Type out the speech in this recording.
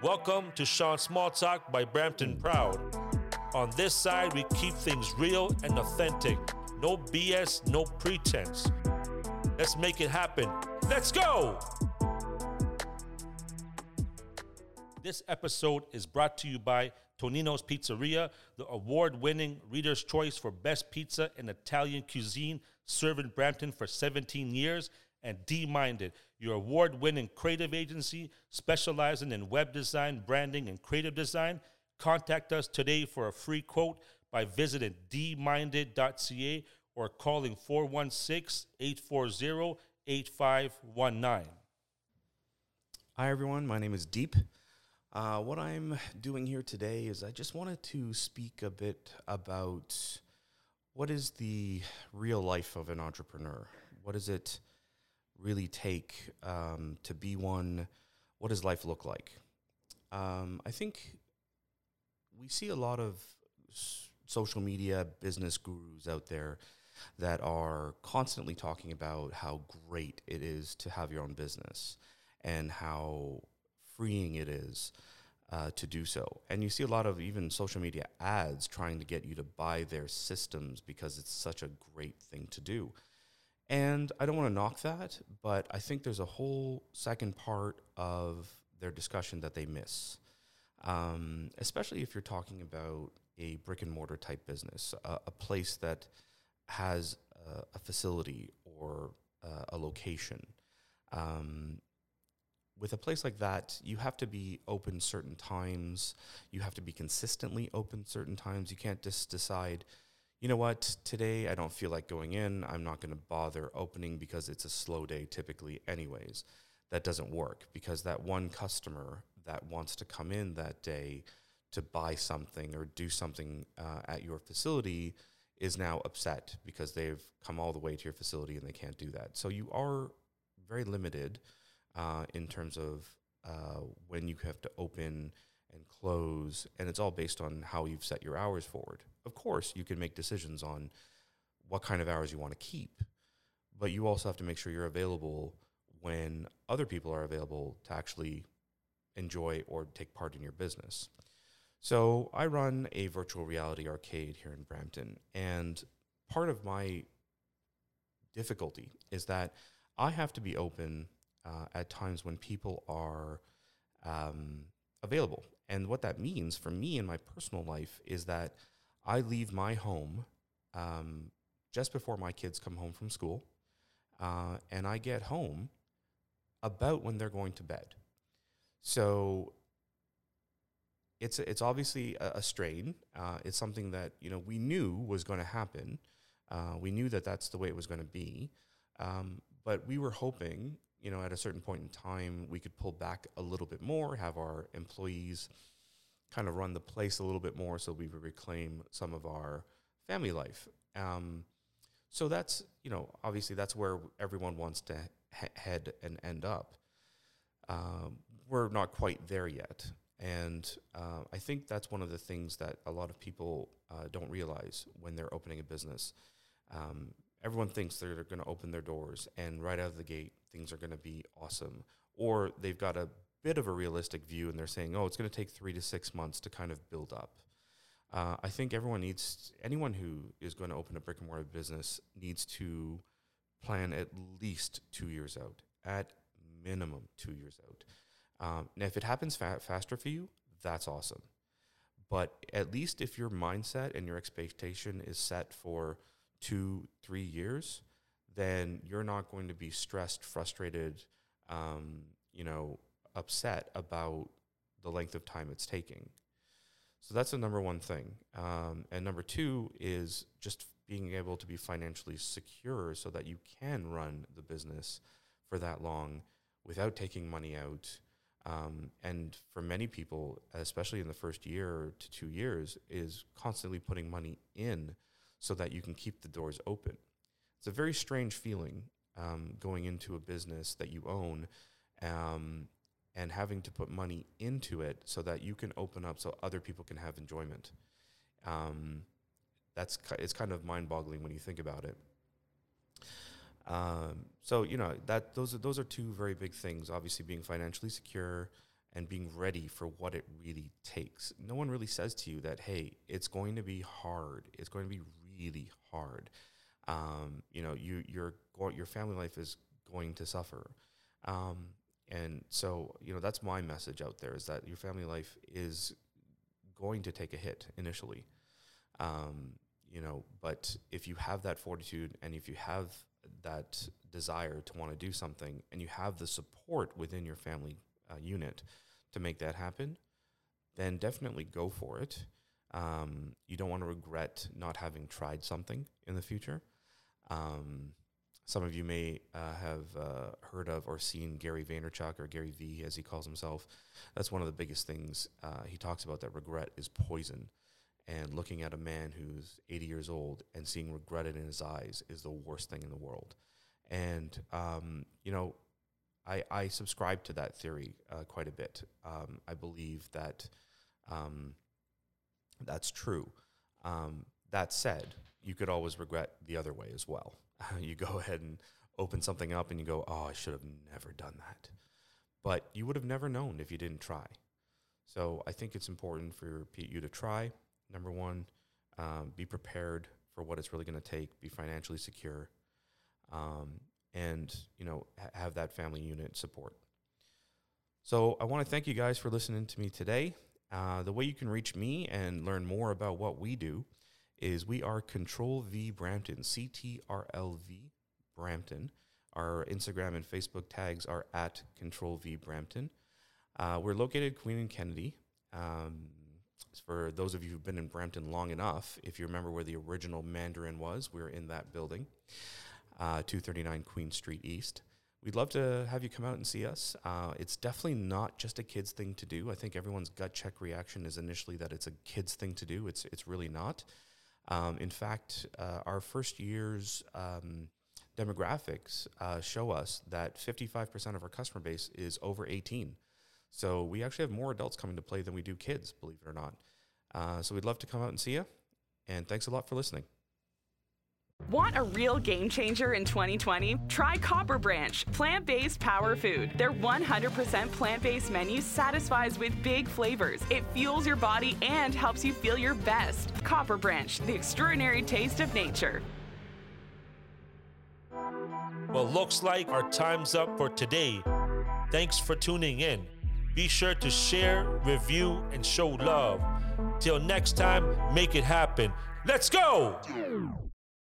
Welcome to Sean Small Talk by Brampton Proud. On this side, we keep things real and authentic. No BS, no pretense. Let's make it happen. Let's go! This episode is brought to you by Tonino's Pizzeria, the award winning Reader's Choice for Best Pizza in Italian Cuisine, serving Brampton for 17 years, and D Minded, your award winning creative agency specializing in web design, branding, and creative design. Contact us today for a free quote by visiting dminded.ca or calling 416 840 8519. Hi, everyone. My name is Deep. Uh, what I'm doing here today is I just wanted to speak a bit about what is the real life of an entrepreneur? What is it really take um, to be one? What does life look like? Um, I think we see a lot of s- social media business gurus out there that are constantly talking about how great it is to have your own business and how freeing it is uh, to do so. And you see a lot of even social media ads trying to get you to buy their systems because it's such a great thing to do. And I don't want to knock that, but I think there's a whole second part of their discussion that they miss, um, especially if you're talking about a brick and mortar type business, a, a place that has a, a facility or uh, a location. Um, with a place like that, you have to be open certain times. You have to be consistently open certain times. You can't just decide, you know what, today I don't feel like going in. I'm not going to bother opening because it's a slow day typically, anyways. That doesn't work because that one customer that wants to come in that day to buy something or do something uh, at your facility is now upset because they've come all the way to your facility and they can't do that. So you are very limited uh, in terms of uh, when you have to open and close, and it's all based on how you've set your hours forward. Of course, you can make decisions on what kind of hours you want to keep, but you also have to make sure you're available when other people are available to actually enjoy or take part in your business. So I run a virtual reality arcade here in Brampton, and part of my difficulty is that I have to be open uh, at times when people are um, available. And what that means for me in my personal life is that I leave my home um, just before my kids come home from school, uh, and I get home about when they're going to bed. So it's it's obviously a, a strain. Uh, it's something that you know we knew was going to happen. Uh, we knew that that's the way it was going to be, um, but we were hoping, you know, at a certain point in time, we could pull back a little bit more, have our employees kind of run the place a little bit more, so we would reclaim some of our family life. Um, so that's you know obviously that's where everyone wants to he- head and end up. Um, we're not quite there yet. And uh, I think that's one of the things that a lot of people uh, don't realize when they're opening a business. Um, everyone thinks they're going to open their doors and right out of the gate, things are going to be awesome. Or they've got a bit of a realistic view and they're saying, oh, it's going to take three to six months to kind of build up. Uh, I think everyone needs, anyone who is going to open a brick and mortar business needs to plan at least two years out, at minimum two years out. Um, now, if it happens fa- faster for you, that's awesome. But at least if your mindset and your expectation is set for two, three years, then you're not going to be stressed, frustrated, um, you know, upset about the length of time it's taking. So that's the number one thing. Um, and number two is just being able to be financially secure so that you can run the business for that long without taking money out. Um, and for many people, especially in the first year to two years, is constantly putting money in so that you can keep the doors open. It's a very strange feeling um, going into a business that you own um, and having to put money into it so that you can open up so other people can have enjoyment. Um, that's it's kind of mind-boggling when you think about it. Um, so you know that those are those are two very big things. Obviously, being financially secure and being ready for what it really takes. No one really says to you that, hey, it's going to be hard. It's going to be really hard. Um, you know, you, your, your family life is going to suffer. Um, and so, you know, that's my message out there is that your family life is going to take a hit initially. Um, you know, but if you have that fortitude and if you have that desire to want to do something and you have the support within your family uh, unit to make that happen, then definitely go for it. Um, you don't want to regret not having tried something in the future. Um, some of you may uh, have uh, heard of or seen Gary Vaynerchuk or Gary V, as he calls himself. That's one of the biggest things uh, he talks about. That regret is poison, and looking at a man who's 80 years old and seeing regret in his eyes is the worst thing in the world. And um, you know, I, I subscribe to that theory uh, quite a bit. Um, I believe that um, that's true. Um, that said, you could always regret the other way as well. you go ahead and open something up and you go, oh, I should have never done that. But you would have never known if you didn't try. So I think it's important for you to try. Number one, um, be prepared for what it's really going to take. Be financially secure, um, and you know ha- have that family unit support. So I want to thank you guys for listening to me today. Uh, the way you can reach me and learn more about what we do is we are Control V Brampton, C T R L V Brampton. Our Instagram and Facebook tags are at Control V Brampton. Uh, we're located Queen and Kennedy. Um, for those of you who've been in Brampton long enough, if you remember where the original Mandarin was, we're in that building, uh, 239 Queen Street East. We'd love to have you come out and see us. Uh, it's definitely not just a kids thing to do. I think everyone's gut check reaction is initially that it's a kids thing to do. It's it's really not. Um, in fact, uh, our first year's um, demographics uh, show us that 55% of our customer base is over 18. So we actually have more adults coming to play than we do kids, believe it or not. Uh, so we'd love to come out and see you. And thanks a lot for listening. Want a real game changer in 2020? Try Copper Branch, plant based power food. Their 100% plant based menu satisfies with big flavors. It fuels your body and helps you feel your best. Copper Branch, the extraordinary taste of nature. Well, looks like our time's up for today. Thanks for tuning in. Be sure to share, review, and show love. Till next time, make it happen. Let's go!